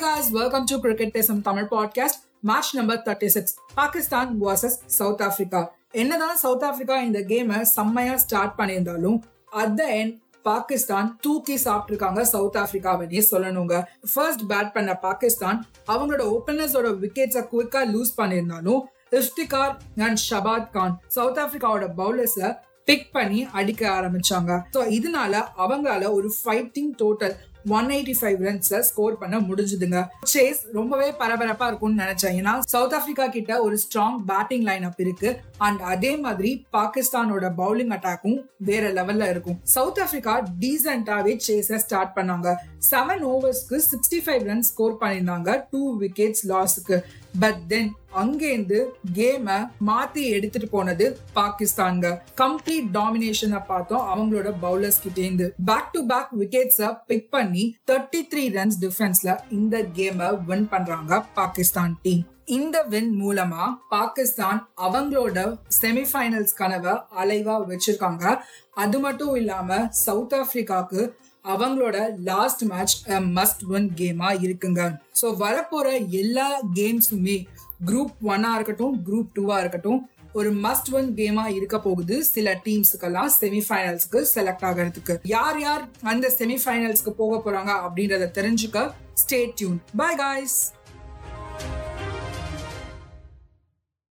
Guys welcome to cricket பேசும் Tamil podcast match number thirty six Pakistan versus South Africa என்னதான் South Africa இந்த கேமை செம்மையா start பண்ணியிருந்தாலும் அட் த எண்ட் பாகிஸ்தான் தூக்கி சாப்பிட்டுருக்காங்க சவுத் ஆப்பிரிக்காவனே சொல்லணுங்க. ஃபர்ஸ்ட் பேட் பண்ண பாகிஸ்தான் அவங்களோட ஓப்பனர்ஸோட விக்கெட்ஸை குயிக்கா லூஸ் பண்ணியிருந்தாலும் இஃப்டிகார் அண்ட் ஷபாத் கான் சவுத் ஆப்பிரிக்காவோட பவுலர்ஸை பிக் பண்ணி அடிக்க ஆரம்பிச்சாங்க. ஸோ இதனால அவங்களால ஒரு fighting total one eighty five runs score பண்ண முடிஞ்சுதுங்க. சேஸ் ரொம்பவே பரபரப்பா இருக்கும்னு நினைச்சேன். ஏன்னா சவுத் ஆப்பிரிக்கா கிட்ட ஒரு ஸ்ட்ராங் பேட்டிங் லைன் அப் இருக்கு. அண்ட் அதே மாதிரி பாகிஸ்தானோட பவுலிங் அட்டாக்கும் வேற லெவல்ல இருக்கும். சவுத் ஆப்பிரிக்கா டீசென்டாவே சேஸ ஸ்டார்ட் பண்ணாங்க. செவன் ஓவர்ஸ்க்கு சிக்ஸ்டி ஃபைவ் ரன்ஸ் ஸ்கோர் பண்ணியிருந்தாங்க. டூ விக்கெட்ஸ் லாஸுக்கு பட் தென் அங்கேருந்து கேம மாத்தி எடுத்துட்டு போனது பாகிஸ்தான்க. கம்ப்ளீட் டாமினேஷனை பார்த்தோம் அவங்களோட பவுலர்ஸ் கிட்டே இருந்து பேக் டு பேக் விக்கெட்ஸை பிக் பண்ணி தேர்ட்டி த்ரீ ரன்ஸ் டிஃபரன்ஸ்ல இந்த கேம வின் பண்றாங்க பாகிஸ்தான் டீம் இந்த வின் மூலமா பாகிஸ்தான் அவங்களோட செமிஃபைனல்ஸ் கனவை அலைவா வச்சிருக்காங்க. அது மட்டும் இல்லாம சவுத் ஆப்பிரிக்காக்கு அவங்களோட லாஸ்ட் மேட்ச் மஸ்ட் ஒன் கேமா இருக்குங்க. ஸோ வரப்போற எல்லா கேம்ஸுமே குரூப் ஒன்னா இருக்கட்டும் குரூப் டூவா இருக்கட்டும் ஒரு மஸ்ட் ஒன் கேமா இருக்க போகுது சில டீம்ஸுக்கெல்லாம் செமிஃபைனல்ஸ்க்கு செலக்ட் ஆகிறதுக்கு. யார் யார் அந்த செமிஃபைனல்ஸ்க்கு போக போறாங்க அப்படின்றத தெரிஞ்சுக்க ஸ்டே டியூன் பை காய்ஸ்